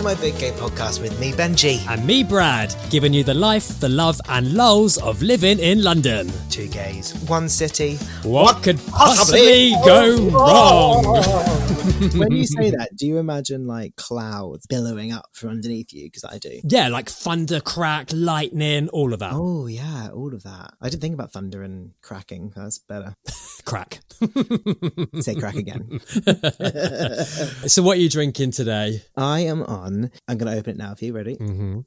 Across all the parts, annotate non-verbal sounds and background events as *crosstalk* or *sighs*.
to my Big Gay podcast with me, Benji. And me, Brad, giving you the life, the love, and lulls of living in London. Two gays, one city. What, could possibly go wrong? *laughs* when you say that, do you imagine like clouds billowing up from underneath you? Because I do. Yeah, like thunder, crack, lightning, all of that. Oh yeah, all of that. I didn't think about thunder and cracking. That's better. *laughs* Crack. Say crack again. *laughs* so, what are you drinking today? I am on. I'm going to open it now. If you ready? Mm-hmm.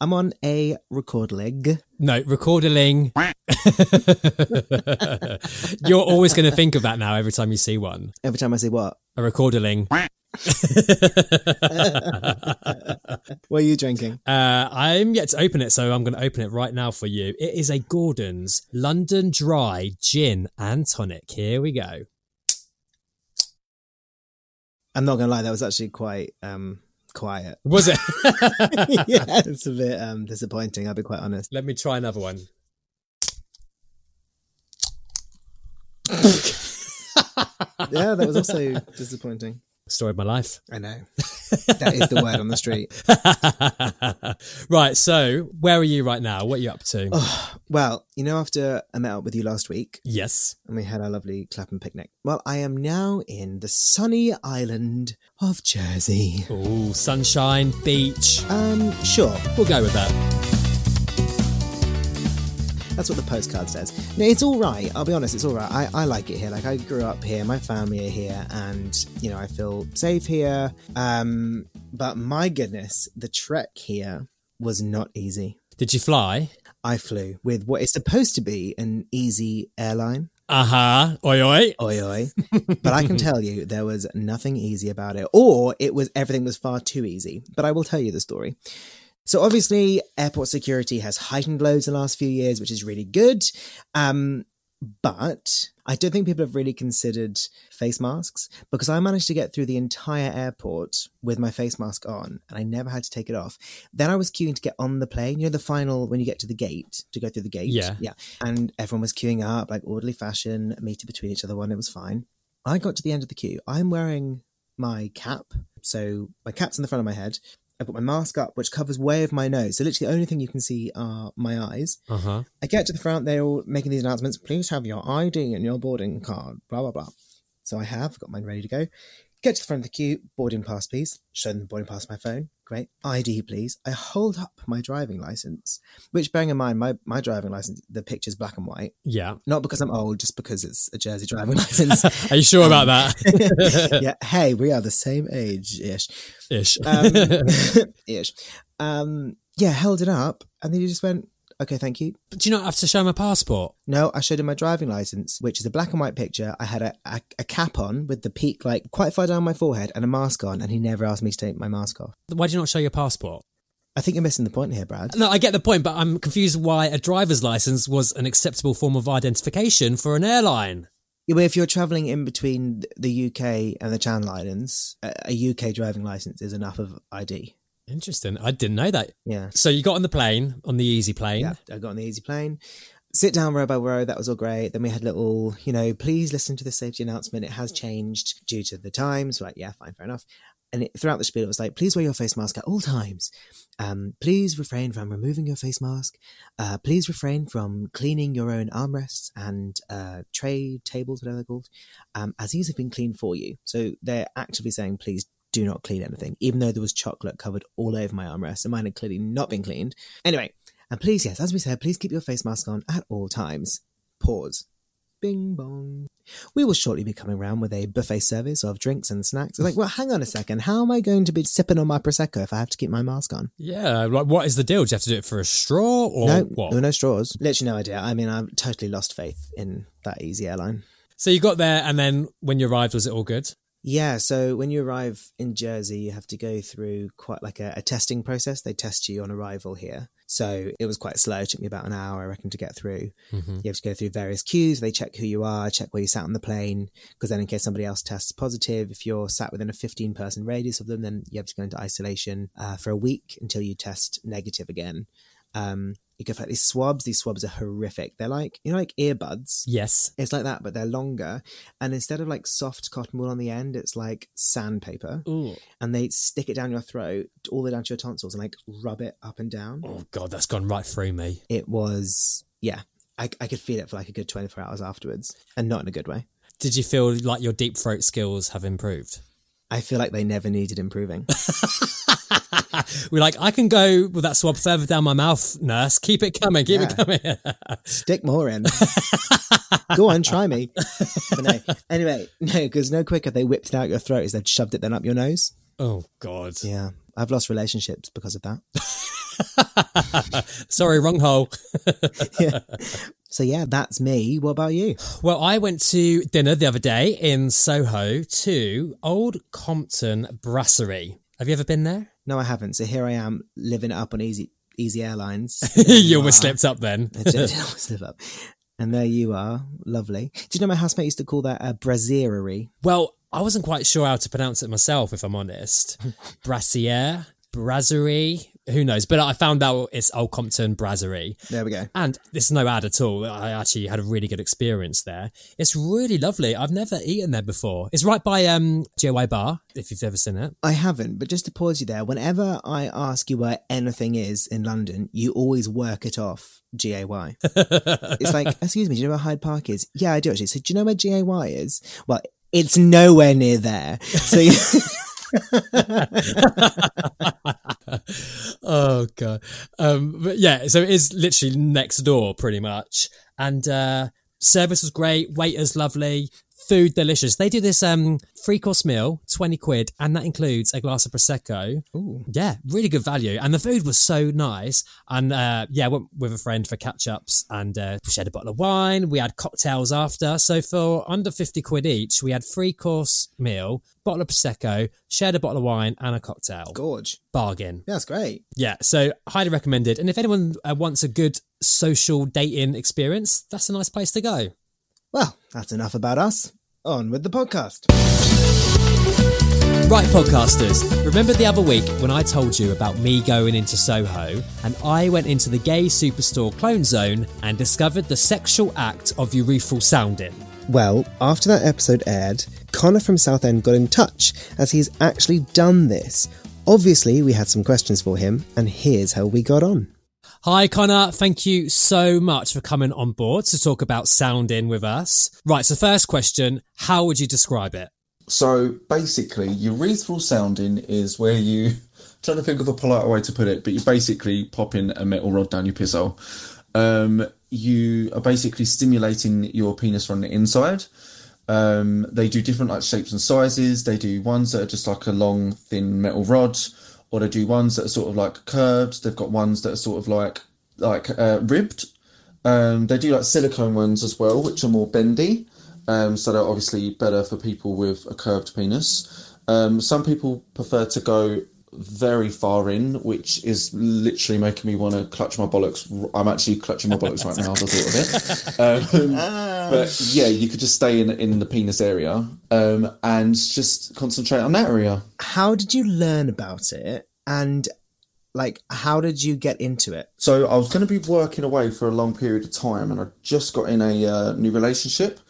I'm on a Rekorderlig. No, Rekorderlig. *laughs* You're always going to think of that now every time you see one. Every time I say what? A Rekorderlig. *laughs* what are you drinking? Uh, I'm yet to open it, so I'm going to open it right now for you. It is a Gordon's London Dry Gin and Tonic. Here we go. I'm not going to lie, that was actually quite um, quiet. *laughs* Was it? *laughs* yeah, it's a bit um, disappointing, I'll be quite honest. Let me try another one. yeah, that was also disappointing. Story of my life. I know. That is the word on the street. *laughs* right, so where are you right now? What are you up to? *sighs* Oh, well, you know, after I met up with you last week yes. and we had our lovely Clapham picnic, well, I am now in the sunny island of Jersey. Oh, sunshine, beach. Um, sure. We'll go with that. That's what the postcard says. No, it's all right. I'll be honest, it's all right. I, I like it here. Like I grew up here, my family are here, and you know I feel safe here. Um, but my goodness, the trek here was not easy. Did you fly? I flew with what is supposed to be an easy airline. Uh huh. Oi, oi. Oi oi. but I can *laughs* tell you there was nothing easy about it. Or it was everything was far too easy. But I will tell you the story. So obviously, airport security has heightened loads in the last few years, which is really good. Um, but I don't think people have really considered face masks because I managed to get through the entire airport with my face mask on and I never had to take it off. Then I was queuing to get on the plane. You know, the final when you get to the gate to go through the gate? Yeah. Yeah. And everyone was queuing up like orderly fashion, meter between each other one. It was fine. I got to the end of the queue. I'm wearing my cap. So my cap's in the front of my head. I put my mask up, which covers way of my nose. So literally, the only thing you can see are my eyes. Uh huh. I get to the front, they're all making these announcements. Please have your ID and your boarding card, blah, blah, blah. So I have got mine ready to go. Get to the front of the queue, boarding pass, please. Show them the boarding pass on my phone. Great. ID, please. I hold up my driving license, which, bearing in mind, my, my driving license, the picture's black and white. Yeah. Not because I'm old, just because it's a Jersey driving *laughs* license. Are you sure about that? *laughs* yeah. Hey, we are the same age ish. Ish. Um, *laughs* ish. Um, yeah, held it up, and then you just went, okay, thank you. But do you not have to show him a passport? No, I showed him my driving license, which is a black and white picture. I had a, a, a cap on with the peak like quite far down my forehead and a mask on, and he never asked me to take my mask off. Why do you not show your passport? I think you're missing the point here, Brad. No, I get the point, but I'm confused why a driver's license was an acceptable form of identification for an airline. Yeah, if you're travelling in between the UK and the Channel Islands, a UK driving license is enough of ID. Interesting. I didn't know that. Yeah. So you got on the plane, on the easy plane. Yeah, I got on the easy plane. Sit down row by row, that was all great. Then we had little, you know, please listen to the safety announcement. It has changed due to the times. Like, yeah, fine, fair enough. And it, throughout the spiel, it was like, please wear your face mask at all times. Um, please refrain from removing your face mask. Uh, please refrain from cleaning your own armrests and uh, tray tables, whatever they're called, um, as these have been cleaned for you. So they're actively saying, please do not clean anything, even though there was chocolate covered all over my armrest and mine had clearly not been cleaned. Anyway, and please, yes, as we said, please keep your face mask on at all times. Pause. Bing bong. We will shortly be coming round with a buffet service of drinks and snacks. It's like, well, hang on a second. How am I going to be sipping on my prosecco if I have to keep my mask on? Yeah, like what is the deal? Do you have to do it for a straw or no, what? there were no straws. Literally no idea. I mean, I've totally lost faith in that easy airline. So you got there, and then when you arrived, was it all good? Yeah, so when you arrive in Jersey, you have to go through quite like a, a, testing process. They test you on arrival here. So it was quite slow. It took me about an hour, I reckon, to get through. Mm-hmm. You have to go through various queues. They check who you are, check where you sat on the plane, because then in case somebody else tests positive, if you're sat within a 15 person radius of them, then you have to go into isolation uh, for a week until you test negative again. Um, you go for like these swabs. These swabs are horrific. They're like you know like earbuds. Yes. It's like that, but they're longer. And instead of like soft cotton wool on the end, it's like sandpaper. Ooh. And they stick it down your throat, all the way down to your tonsils, and like rub it up and down. Oh god, that's gone right through me. It was, yeah, I, I could feel it for like a good 24 hours afterwards, and not in a good way. Did you feel like your deep throat skills have improved? I feel like they never needed improving. *laughs* We're like, I can go with that swab further down my mouth, nurse. Keep it coming, keep it coming. *laughs* Stick more in. Go on, try me. But no, anyway, no, because no quicker they whipped it out your throat is they'd shoved it then up your nose. oh god. Yeah, I've lost relationships because of that. *laughs* *laughs* Sorry, wrong hole. *laughs* So yeah, that's me. What about you? Well, I went to dinner the other day in Soho to Old Compton Brasserie. Have you ever been there? No, I haven't. So here I am living up on Easy Easy Airlines. *laughs* you almost slipped up then. I did- almost up. And there you are, lovely. Do you know my housemate used to call that a brasserie? well, I wasn't quite sure how to pronounce it myself, if I'm honest. Brassiere, Brasserie, who knows? But I found out it's Old Compton Brasserie. There we go. And this is no ad at all. I actually had a really good experience there. It's really lovely. I've never eaten there before. It's right by um G A Y Bar, if you've ever seen it. I haven't, but just to pause you there, whenever I ask you where anything is in London, you always work it off G A Y. *laughs* It's like, excuse me, do you know where Hyde Park is? Yeah, I do actually. So do you know where G A Y is? Well, it's nowhere near there. So you- *laughs* *laughs* oh god. Um but yeah so it is literally next door pretty much. And uh service was great waiters lovely food delicious they do this um three course meal 20 quid and that includes a glass of prosecco Ooh. yeah really good value and the food was so nice and uh yeah I went with a friend for catch ups and uh shared a bottle of wine we had cocktails after so for under 50 quid each we had three course meal bottle of prosecco shared a bottle of wine and a cocktail gorge. bargain Yeah, that's great. yeah, so highly recommended. And if anyone uh, wants a good social dating experience, that's a nice place to go. Well, that's enough about us. On with the podcast. Right, podcasters, remember the other week when I told you about me going into Soho and I went into the gay superstore clone zone and discovered the sexual act of urethral sounding? Well, after that episode aired, Connor from Southend got in touch as he's actually done this. Obviously, we had some questions for him, and here's how we got on. Hi, Connor. Thank you so much for coming on board to talk about sounding with us. Right, so first question How would you describe it? So basically, urethral sounding is where you *laughs* trying to think of a polite way to put it, but you basically pop in a metal rod down your piss hole. Um, you are basically stimulating your penis from the inside. Um, they do different like shapes and sizes. They do ones that are just like a long, thin metal rod, or they do ones that are sort of like curved. They've got ones that are sort of like like uh, ribbed. Um, they do like silicone ones as well, which are more bendy. Um, so they're obviously better for people with a curved penis. Um, some people prefer to go very far in, which is literally making me want to clutch my bollocks. I'm actually clutching my bollocks right now. as I thought of it. Um, but yeah, you could just stay in in the penis area um, and just concentrate on that area. How did you learn about it? And, like, how did you get into it? So I was going to be working away for a long period of time, and I just got in a uh, new relationship,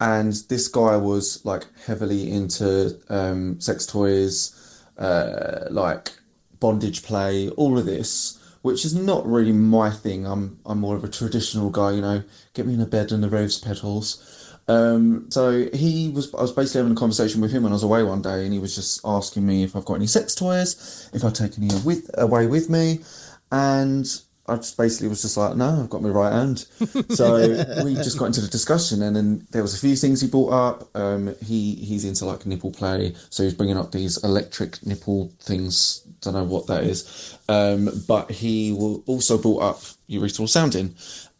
and this guy was like heavily into um, sex toys, uh, like bondage play, all of this, which is not really my thing. I'm I'm more of a traditional guy, you know, get me in a bed and the rose petals. Um, so he was, I was basically having a conversation with him when I was away one day, and he was just asking me if I've got any sex toys, if I'd take any with, away with me, and I just basically was just like, no, I've got my right hand. *laughs* So we just got into the discussion, and then there was a few things he brought up. Um, he he's into like nipple play, so he's bringing up these electric nipple things. Don't know what that is, um, but he will also brought up urethral sounding,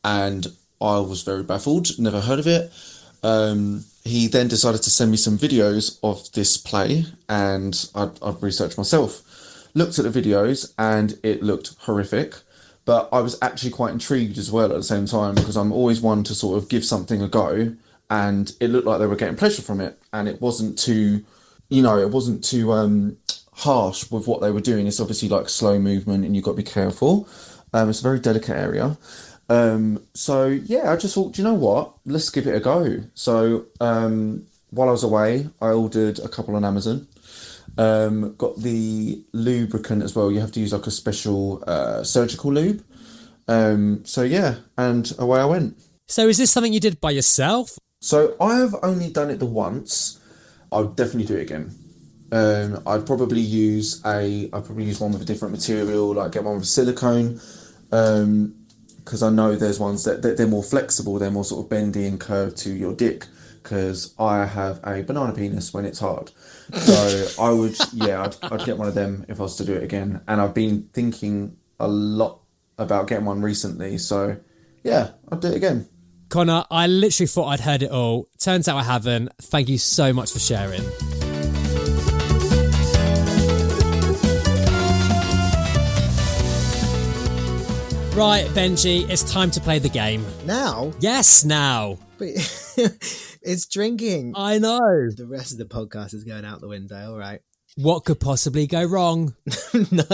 and I was very baffled, never heard of it. Um, he then decided to send me some videos of this play, and I, I researched myself. Looked at the videos, and it looked horrific. But I was actually quite intrigued as well at the same time because I'm always one to sort of give something a go, and it looked like they were getting pleasure from it, and it wasn't too, you know, it wasn't too um, harsh with what they were doing. It's obviously like slow movement, and you've got to be careful. Um, it's a very delicate area. Um, so yeah, I just thought, you know what? Let's give it a go. So um, while I was away, I ordered a couple on Amazon. Um, got the lubricant as well. You have to use like a special uh, surgical lube. Um, so yeah, and away I went. So is this something you did by yourself? So I have only done it the once. I would definitely do it again. Um, I'd probably use a. I'd probably use one with a different material, like get one with silicone, because I know there's ones that, that they're more flexible, they're more sort of bendy and curved to your dick. Because I have a banana penis when it's hard, so I would, yeah, I'd, I'd get one of them if I was to do it again. And I've been thinking a lot about getting one recently, so yeah, I'd do it again. Connor, I literally thought I'd heard it all. Turns out I haven't. Thank you so much for sharing. Right, Benji, it's time to play the game. Now, Yes, now. But *laughs* it's drinking. I know. The rest of the podcast is going out the window. All right. What could possibly go wrong? *laughs* *laughs* no.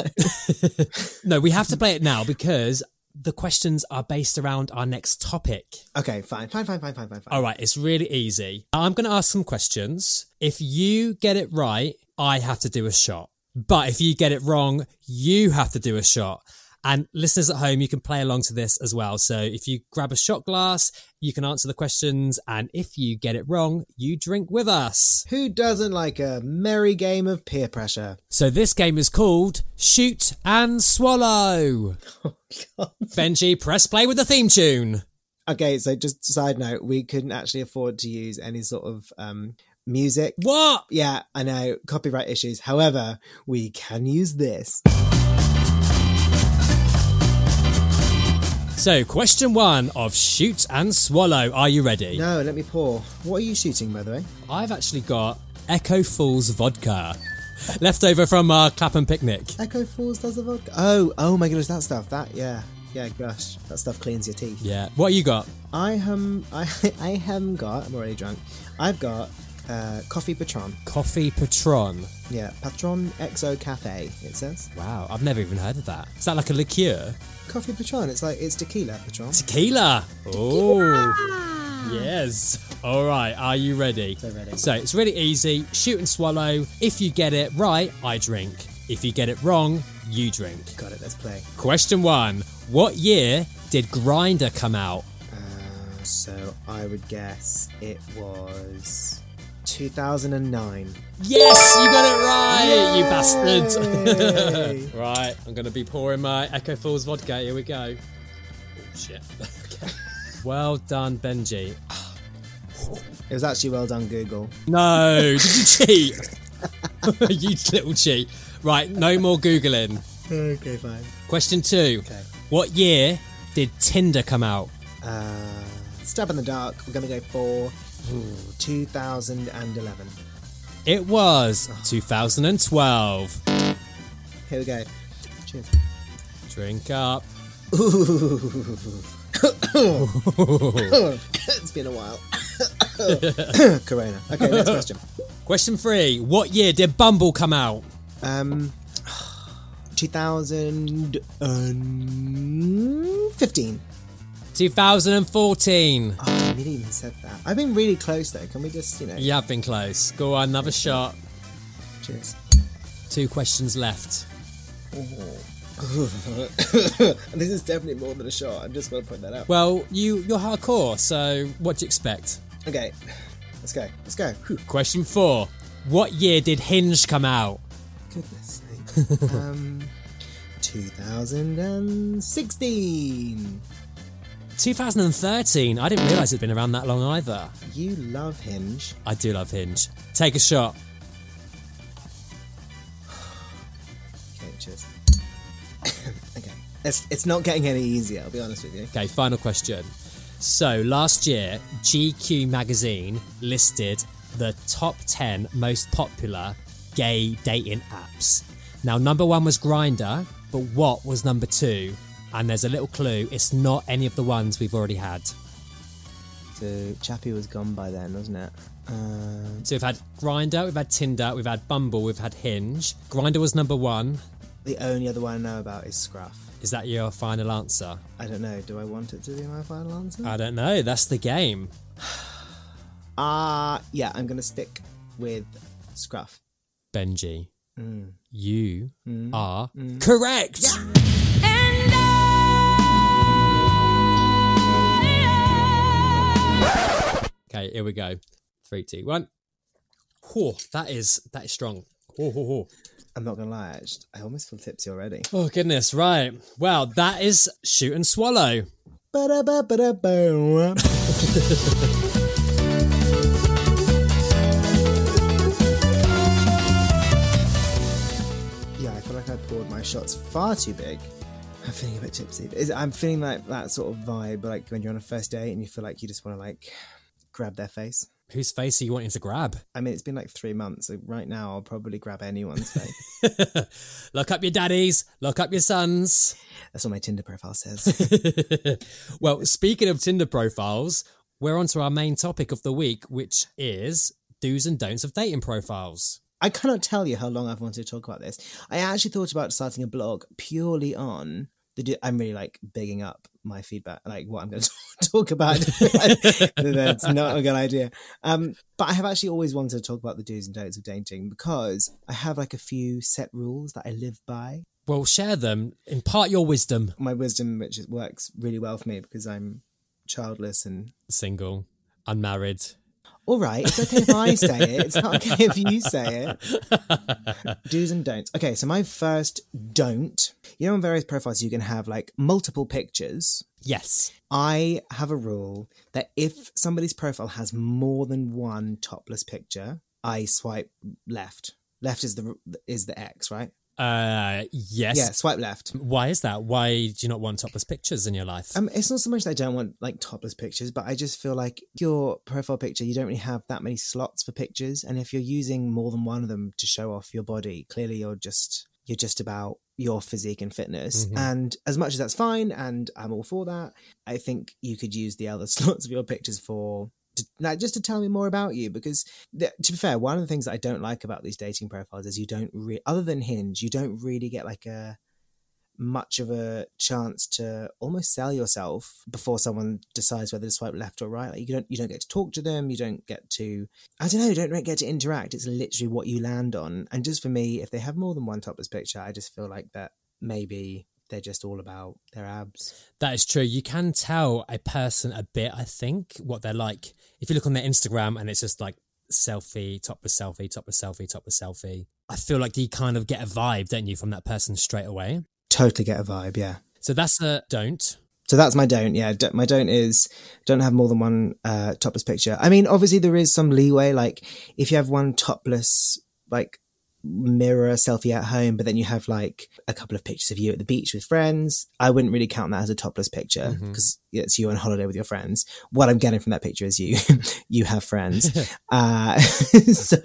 No, we have to play it now because the questions are based around our next topic. Okay. Fine. Fine. Fine. Fine. Fine. Fine. Fine. All right, it's really easy. I'm going to ask some questions. If you get it right, I have to do a shot. But if you get it wrong, you have to do a shot. And listeners at home, you can play along to this as well. So if you grab a shot glass, you can answer the questions. And if you get it wrong, you drink with us. Who doesn't like a merry game of peer pressure? So this game is called Shoot and Swallow. *laughs* Benji, press play with the theme tune. Okay, so just side note, we couldn't actually afford to use any sort of um, music. What? Yeah, I know, copyright issues. However, we can use this. So, question one of Shoot and Swallow. Are you ready? No, let me pour. What are you shooting, by the way? I've actually got Echo Falls vodka. Leftover from our Clapham picnic. Echo Falls does the vodka. Oh, oh my goodness, that stuff. That, yeah. Yeah, gosh. That stuff cleans your teeth. Yeah. What you got? I um I *laughs* I haven't got I'm already drunk. I've got uh coffee patron. Coffee Patron. Yeah, Patron XO Cafe, it says. Wow, I've never even heard of that. Is that like a liqueur? Coffee Patron, it's like it's tequila Patron. Tequila. Oh. Yes. All right. Are you ready? So ready. So it's really easy. Shoot and swallow. If you get it right, I drink. If you get it wrong, you drink. Got it, let's play. Question one. What year did Grindr come out? Uh, so I would guess it was 2009. Yes, you got it right, you bastard. *laughs* Right, I'm going to be pouring my Echo Falls vodka. Here we go. Oh, shit. okay. *laughs* Well done, Benji. It was actually well done, Google. No, did you cheat? *laughs* you little cheat. Right, no more Googling. Okay, fine. Question two. Okay. What year did Tinder come out? Uh, stab in the dark. We're gonna go for 2011. It was 2012. Here we go. Cheers. Drink up. *coughs* it's been a while. *coughs* Corona. Okay, next question. Question three. What year did Bumble come out? Um, *sighs* 2015. 2014. Oh, didn't even said that. I've been really close though. Can we just, you know? You have been close. Go on, another shot. Cheers. Two questions left. And *laughs* this is definitely more than a shot. I'm just going to point that out. Well, you you're hardcore, so what do you expect? Okay, let's go. Let's go. Whew. Question four. What year did Hinge come out? Goodness sake. *laughs* um, 2016. 2013. I didn't realise it'd been around that long either. You love Hinge. I do love Hinge. Take a shot. Okay, cheers. *coughs* okay, it's it's not getting any easier. I'll be honest with you. Okay, final question. So, last year, GQ magazine listed the top 10 most popular gay dating apps. Now, number one was Grindr, but what was number two? And there's a little clue it's not any of the ones we've already had. So Chappy was gone by then, wasn't it? Uh, So, we've had Grindr, we've had Tinder, we've had Bumble, we've had Hinge. Grindr was number one. The only other one I know about is Scruff. Is that your final answer? I don't know. Do I want it to be my final answer? I don't know. That's the game. Ah, *sighs* uh, yeah, I'm gonna stick with Scruff. Benji, Mm. you Mm. are correct. Okay, here we go. Three, two, one. Whew, that is that is strong. Whew, whew, whew. I'm not gonna lie, I, just, I almost feel tipsy already. Oh goodness, right. Well, that is shoot and swallow. *laughs* Yeah, I feel like I poured my shots far too big. I'm feeling a bit tipsy. I'm feeling like that sort of vibe, like when you're on a first date and you feel like you just want to like grab their face. Whose face are you wanting to grab? I mean, it's been like three months, so right now I'll probably grab anyone's face. *laughs* look up your daddies, look up your sons. That's what my Tinder profile says. *laughs* well, speaking of Tinder profiles, we're on to our main topic of the week, which is do's and don'ts of dating profiles. I cannot tell you how long I've wanted to talk about this. I actually thought about starting a blog purely on. Do- I'm really like bigging up my feedback, like what I'm going *laughs* to talk about. *laughs* That's not a good idea. Um, but I have actually always wanted to talk about the do's and don'ts of dating because I have like a few set rules that I live by. Well, share them, impart your wisdom. My wisdom, which works really well for me because I'm childless and Single, unmarried. All right. It's okay if I say it. It's not okay if you say it. *laughs* Do's and don'ts. Okay, so my first don't. You know, on various profiles, you can have like multiple pictures. Yes. I have a rule that if somebody's profile has more than one topless picture, I swipe left. Left is the is the X, right? Uh, yes. Yeah, swipe left. Why is that? Why do you not want topless pictures in your life? Um, it's not so much that I don't want like topless pictures, but I just feel like your profile picture, you don't really have that many slots for pictures, and if you're using more than one of them to show off your body, clearly you're just you're just about your physique and fitness. Mhm. And as much as that's fine, and I'm all for that, I think you could use the other *laughs* slots of your pictures for. To, like just to tell me more about you because th- to be fair one of the things that i don't like about these dating profiles is you don't other than hinge you don't really get like a much of a chance to almost sell yourself before someone decides whether to swipe left or right. Like you don't you don't get to talk to them, you don't get to I don't know, you don't get to interact. It's literally what you land on. And just for me, if they have more than one topless picture, I just feel like that maybe they're just all about their abs. That is true. You can tell a person a bit, I think, what they're like. If you look on their Instagram and it's just like selfie, topless selfie, topless selfie, topless selfie, I feel like you kind of get a vibe, don't you, from that person straight away. Totally get a vibe, yeah. So that's a don't. So that's my don't. Yeah, my don't is don't have more than one uh, topless picture. I mean, obviously there is some leeway. Like if you have one topless, like mirror selfie at home, but then you have like a couple of pictures of you at the beach with friends, I wouldn't really count that as a topless picture mm-hmm. because it's you on holiday with your friends. What I'm getting from that picture is you, *laughs* you have friends. *laughs* uh, *laughs* so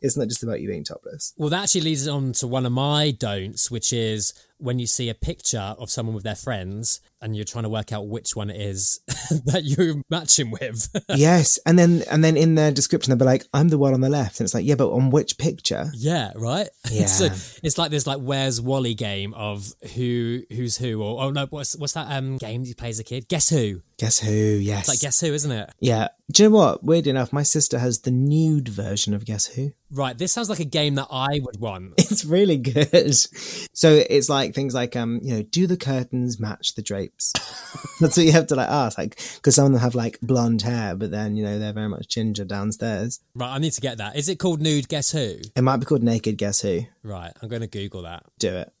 it's not just about you being topless. Well, that actually leads on to one of my don'ts, which is when you see a picture of someone with their friends and you're trying to work out which one it is that you're matching with. yes, and then and then in their description they'll be like, "I'm the one on the left," and it's like, "Yeah, but on which picture?" yeah, right. Yeah. so it's like this like where's Wally game of who who's who or oh no what's what's that um game you play as a kid? Guess who? Guess who? Yes. It's like guess who, isn't it? Yeah. Do you know what? Weird enough, my sister has the nude version of Guess Who. Right. This sounds like a game that I would want. *laughs* It's really good. So it's like things like, um, you know, do the curtains match the drapes? *laughs* That's what you have to like ask, like, because some of them have like blonde hair, but then you know they're very much ginger downstairs. Right. I need to get that. Is it called Nude Guess Who? It might be called Naked Guess Who. Right. I'm going to Google that. Do it.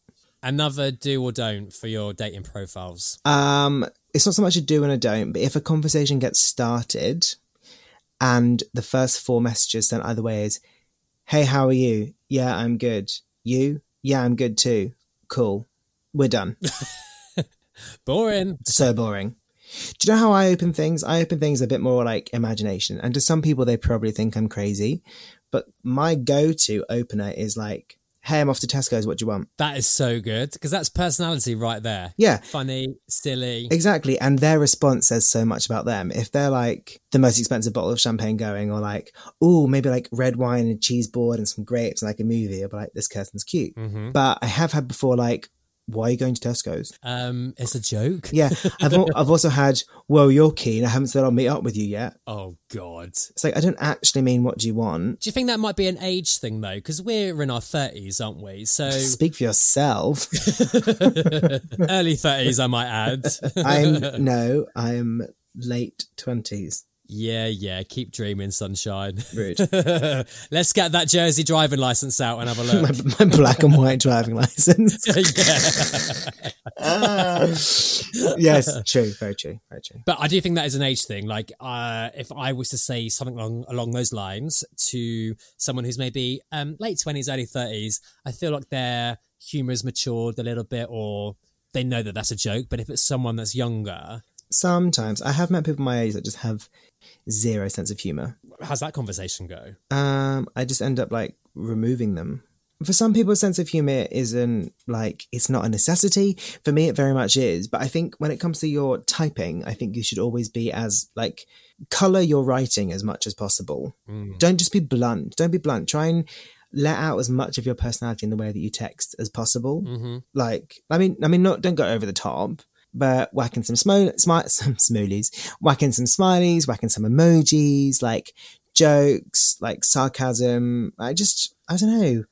Another do or don't for your dating profiles. Um, it's not so much a do and a don't, but if a conversation gets started and the first four messages sent either way is, Hey, how are you? Yeah, I'm good. You? Yeah, I'm good too. Cool. We're done. *laughs* Boring. so boring. Do you know how I open things? I open things a bit more like imagination. And to some people, they probably think I'm crazy. But my go to opener is like, hey, I'm off to Tesco's. What do you want? That is so good because that's personality right there. Yeah, Funny, silly. exactly. And their response says so much about them. If they're like the most expensive bottle of champagne going, or like, oh, maybe like red wine and cheese board and some grapes and like a movie, I'll be like, this Kirsten's cute. hmm But I have had before like, why are you going to Tesco's? Um, it's a joke. Yeah, *laughs* I've al- I've also had, well, you're keen. I haven't said I'll meet up with you yet. Oh God. It's like I don't actually mean what do you want. Do you think that might be an age thing though? Because we're in our thirties, aren't we? So *laughs* Speak for yourself. *laughs* early thirties, I might add. I'm no, I'm late twenties. Yeah, yeah. Keep dreaming, sunshine. Rude. *laughs* Let's get that Jersey driving license out and have a look. *laughs* my black and white driving license. *laughs* yeah. yes, true, very true, very true. But I do think that is an age thing. Like, uh, if I was to say something along along those lines to someone who's maybe um, late twenties, early thirties, I feel like their humor has matured a little bit, or they know that that's a joke. But if it's someone that's younger, Sometimes I have met people my age that just have zero sense of humor. how's that conversation go? Um, I just end up like removing them. For some people, sense of humor isn't like it's not a necessity. For me, it very much is. But I think when it comes to your typing, I think you should always be as like color your writing as much as possible. Mm. Don't just be blunt. Don't be blunt. Try and let out as much of your personality in the way that you text as possible. hmm Like, I mean, I mean, not don't go over the top, but whacking some smo- smi- *laughs* some smoolies, whacking some smileys, whacking some emojis, like jokes, like sarcasm. I just, I don't know.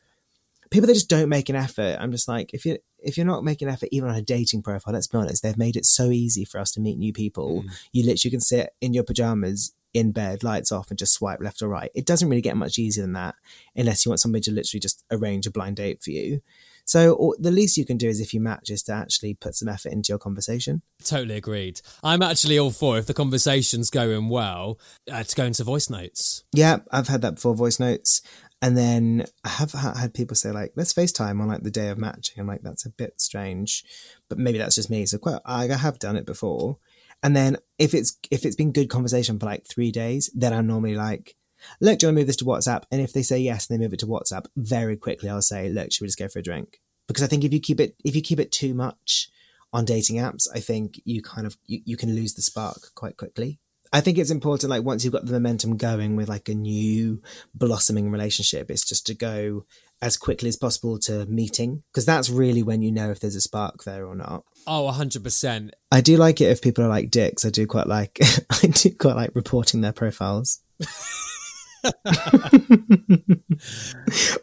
People that just don't make an effort. I'm just like, if you if you're not making an effort even on a dating profile, let's be honest, they've made it so easy for us to meet new people. Mm. You literally can sit in your pajamas in bed, lights off, and just swipe left or right. It doesn't really get much easier than that, unless you want somebody to literally just arrange a blind date for you. So or the least you can do is if you match is to actually put some effort into your conversation. Totally agreed. I'm actually all for if the conversation's going well uh, to go into voice notes. Yeah, I've had that before, voice notes. And then I have had people say like, let's FaceTime on like the day of matching. I'm like, that's a bit strange, but maybe that's just me. So quite, I have done it before. And then if it's, if it's been good conversation for like three days, then I'm normally like, look, do you want to move this to WhatsApp? And if they say yes and they move it to WhatsApp, very quickly I'll say, look, should we just go for a drink? Because I think if you keep it, if you keep it too much on dating apps, I think you kind of, you, you can lose the spark quite quickly. I think it's important, like once you've got the momentum going with like a new blossoming relationship, it's just to go as quickly as possible to meeting because that's really when you know if there's a spark there or not. Oh, 100%. I do like it if people are like dicks. I do quite like, *laughs* I do quite like reporting their profiles. *laughs*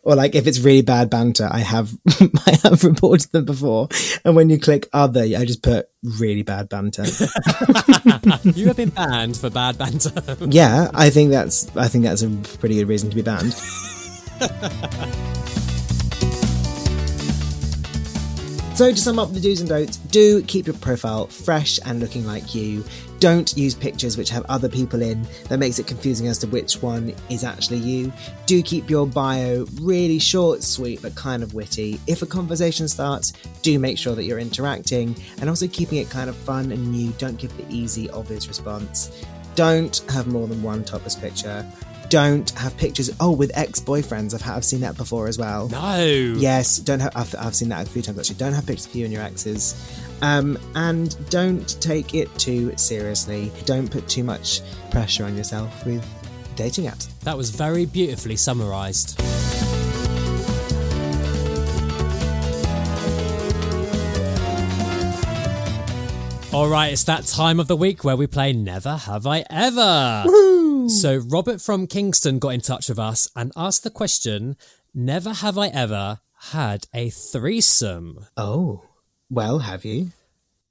or like if it's really bad banter, I have *laughs* I have reported them before, and when you click other, I just put really bad banter. *laughs* you have been banned for bad banter. yeah, I think that's I think that's a pretty good reason to be banned. *laughs* So to sum up the do's and don'ts, do keep your profile fresh and looking like you. Don't use pictures which have other people in. That makes it confusing as to which one is actually you. Do keep your bio really short, sweet, but kind of witty. If a conversation starts, do make sure that you're interacting and also keeping it kind of fun and new. Don't give the easy, obvious response. Don't have more than one topless picture. Don't have pictures. Oh, with ex-boyfriends, I've I've seen that before as well. no. Yes, don't have. I've, I've seen that a few times actually. Don't have pictures of you and your exes, um, and don't take it too seriously. Don't put too much pressure on yourself with dating apps. That was very beautifully summarised. All right, it's that time of the week where we play Never Have I Ever. So, Robert from Kingston got in touch with us and asked the question Never have I ever had a threesome? Oh, well, have you?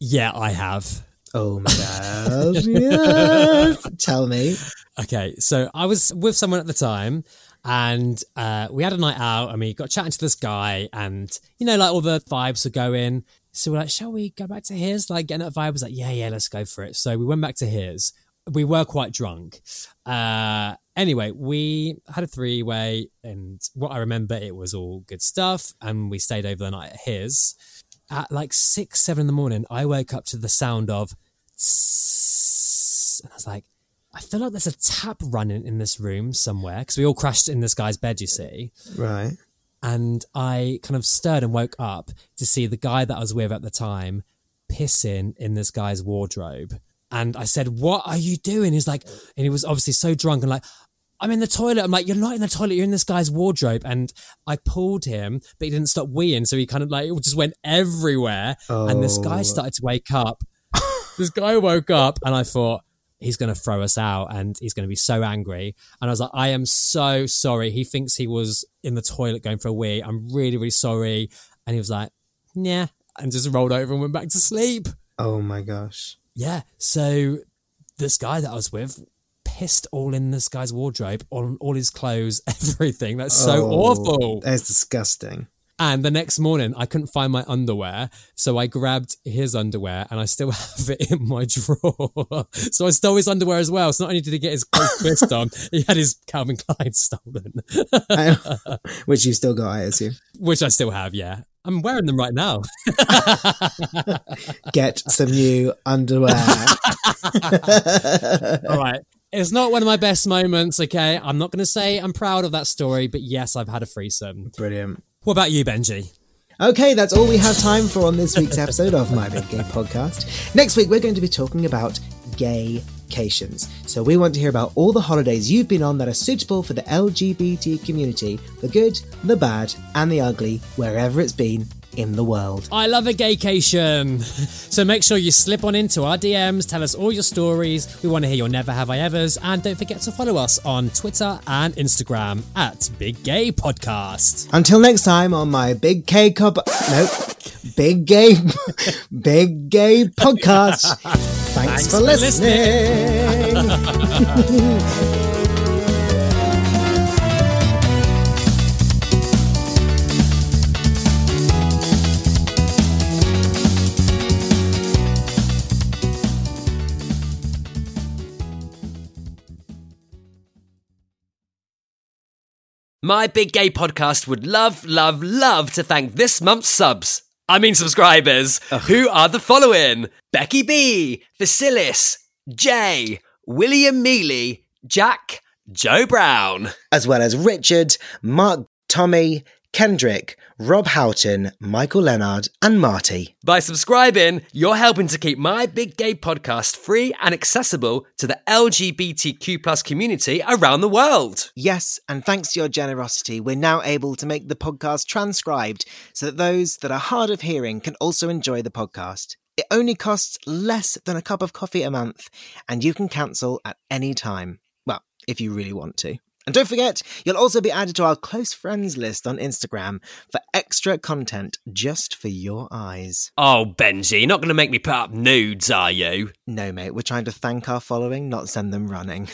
Yeah, I have. Oh my gosh, *laughs* yes! Tell me. Okay, so I was with someone at the time, and uh, we had a night out, and we got chatting to this guy, and you know, like all the vibes were going. So we're like, shall we go back to his? Like, getting that vibe was like, yeah, yeah, let's go for it. So we went back to his. We were quite drunk. Uh, anyway, we had a three way, and what I remember, it was all good stuff, and we stayed over the night at his. At like six, seven in the morning, I woke up to the sound of, tss, and I was like, I feel like there's a tap running in this room somewhere because we all crashed in this guy's bed, you see. Right. And I kind of stirred and woke up to see the guy that I was with at the time pissing in this guy's wardrobe. And I said, What are you doing? He's like, and he was obviously so drunk and like, I'm in the toilet. I'm like, You're not in the toilet. You're in this guy's wardrobe. And I pulled him, but he didn't stop weeing. So he kind of like, it just went everywhere. And this guy Oh. started to wake up. *laughs* this guy woke up and I thought, He's going to throw us out and he's going to be so angry. And I was like, I am so sorry. He thinks he was in the toilet going for a wee. I'm really, really sorry. And he was like, Yeah. And just rolled over and went back to sleep. Oh my gosh. Yeah. So this guy that I was with pissed all in this guy's wardrobe, on all his clothes, *laughs* everything. That's so Oh, awful. That's disgusting. And the next morning, I couldn't find my underwear. So I grabbed his underwear and I still *laughs* have it in my drawer. *laughs* so I stole his underwear as well. So not only did he get his clothes pissed on, he had his Calvin Klein stolen, Which you still got, I assume. which I still have. Yeah. I'm wearing them right now. *laughs* Get some new underwear. *laughs* All right. It's not one of my best moments, okay? I'm not going to say I'm proud of that story, but yes, I've had a threesome. Brilliant. What about you, Benji? Okay, that's all we have time for on this week's episode of My Big Gay Podcast. Next week, we're going to be talking about gaycations. So we want to hear about all the holidays you've been on that are suitable for the LGBT community, the good, the bad, and the ugly, wherever it's been in the world. I love a gaycation. *laughs* So make sure you slip on into our DMs, tell us all your stories. We want to hear your never have I evers. And don't forget to follow us on Twitter and Instagram at Big Gay Podcast. Until next time on my Big K Cop. Nope. Big Gay. *laughs* Big Gay Podcast. Thanks, *laughs* Thanks for for listening. My Big Gay Podcast would love, love, love to thank this month's subs. I mean subscribers, who are the following Becky B, Vasilis, Jay, William Mealy, Jack, Joe Brown. as well as Richard, Mark, Tommy, Kendrick, Rob Houghton, Michael Leonard, and Marty. By subscribing, you're helping to keep my Big Gay Podcast free and accessible to the LGBTQ plus community around the world. Yes, and thanks to your generosity, we're now able to make the podcast transcribed so that those that are hard of hearing can also enjoy the podcast. It only costs less than a cup of coffee a month, and you can cancel at any time. Well, if you really want to. And don't forget, you'll also be added to our close friends list on Instagram for extra content just for your eyes. Oh, Benji, you're not going to make me put up nudes, are you? No, mate, we're trying to thank our following, not send them running. *laughs*